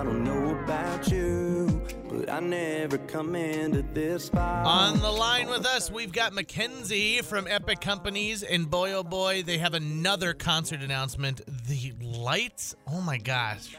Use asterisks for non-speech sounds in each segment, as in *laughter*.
I don't know about you, but I never come into this far. On the line with us, we've got McKenzy from Epic Companies, and boy, oh boy, they have another concert announcement. The lights, oh my gosh.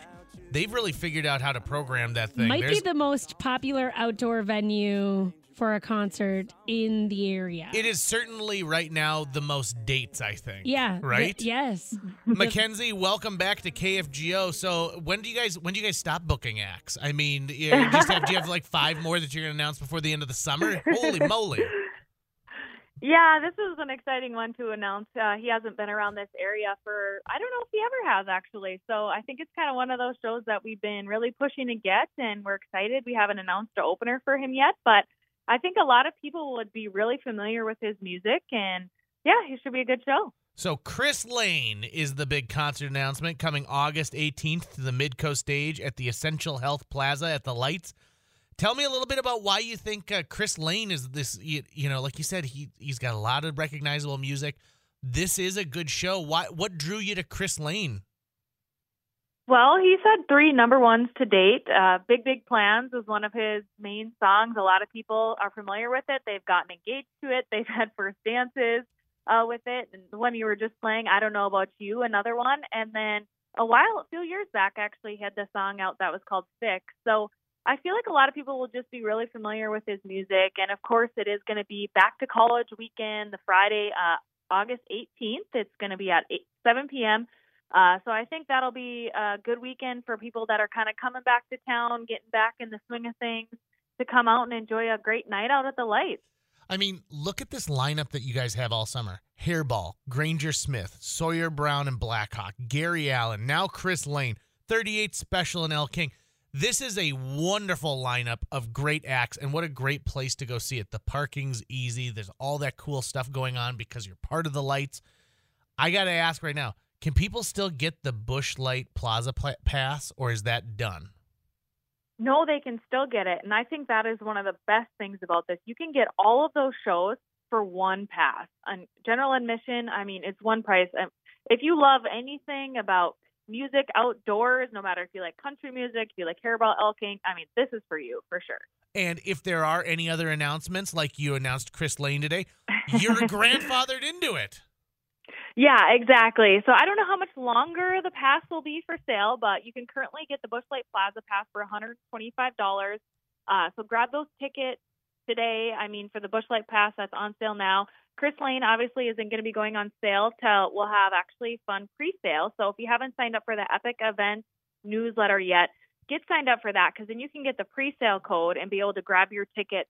They've really figured out how to program that thing. Might There's- be the most popular outdoor venue for a concert in the area. it is certainly right now the most dates, I think. yeah. the- Right? yes. *laughs* McKenzy, welcome back to KFGO. So when do you guys when do you guys stop booking acts? I mean, you just have, do you have like five more that you're gonna announce before the end of the summer? Holy *laughs* moly! Yeah, this is an exciting one to announce. Uh, he hasn't been around this area for, I don't know if he ever has actually. So I think it's kind of one of those shows that we've been really pushing to get, and we're excited. We haven't announced an opener for him yet, but I think a lot of people would be really familiar with his music, and yeah, he should be a good show. So Chris Lane is the big concert announcement coming August 18th to the Midco stage at the Essentia Health Plaza at the Lights. Tell me a little bit about why you think uh, Chris Lane is this. You, you know, like you said, he he's got a lot of recognizable music. This is a good show. Why? What drew you to Chris Lane? Well, he's had three number ones to date. Uh, Big Big Plans was one of his main songs. A lot of people are familiar with it. They've gotten engaged to it. They've *laughs* had first dances uh, with it. And the one you were just playing, I Don't Know About You, another one. And then a while, a few years back, actually had the song out that was called Fix. So I feel like a lot of people will just be really familiar with his music. And of course, it is going to be back to college weekend, the Friday, uh, August 18th. It's going to be at 8, 7 p.m. Uh, so I think that'll be a good weekend for people that are kind of coming back to town, getting back in the swing of things, to come out and enjoy a great night out at the lights. I mean, look at this lineup that you guys have all summer. Hairball, Granger Smith, Sawyer Brown and Blackhawk, Gary Allan, now Chris Lane, 38 Special and Elle King. This is a wonderful lineup of great acts, and what a great place to go see it. The parking's easy. There's all that cool stuff going on because you're part of the lights. I got to ask right now can people still get the Busch Light Plaza pla- pass, or is that done? No, they can still get it. And I think that is one of the best things about this. You can get all of those shows for one pass. On general admission, I mean, it's one price. And If you love anything about music outdoors, no matter if you like country music, if you like Hairball Elle King, I mean, this is for you for sure. And if there are any other announcements, like you announced Chris Lane today, you're *laughs* grandfathered into it. Yeah, exactly. So I don't know how much longer the pass will be for sale, but you can currently get the Busch Light Plaza pass for $125. Uh, so grab those tickets today. I mean, for the Bushlight Pass, that's on sale now. Chris Lane obviously isn't going to be going on sale till we'll have actually fun pre-sale. So if you haven't signed up for the Epic Event newsletter yet, get signed up for that because then you can get the pre-sale code and be able to grab your ticket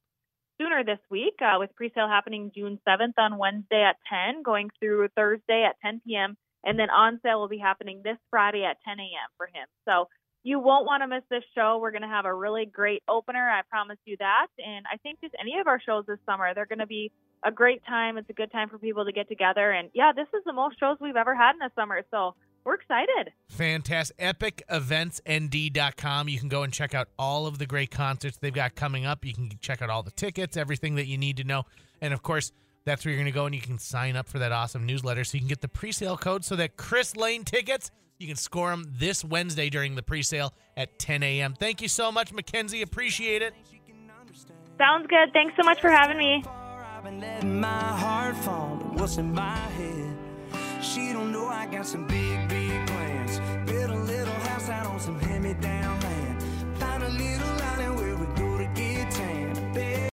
sooner this week uh, with pre-sale happening June 7th on Wednesday at 10, going through Thursday at 10 p.m. And then on sale will be happening this Friday at 10 a.m. for him. So you won't want to miss this show. We're going to have a really great opener. I promise you that. And I think just any of our shows this summer, they're going to be a great time. It's a good time for people to get together. And yeah, this is the most shows we've ever had in the summer. So we're excited. Fantastic. EpicEventsND.com. You can go and check out all of the great concerts they've got coming up. You can check out all the tickets, everything that you need to know. And of course, that's where you're going to go and you can sign up for that awesome newsletter so you can get the pre-sale code so that Chris Lane tickets, you can score them this Wednesday during the pre-sale at 10 a.m. Thank you so much, McKenzy. Appreciate it. Sounds good. Thanks so much for having me. I've been letting my heart fall what's in my head. She don't know I got some big,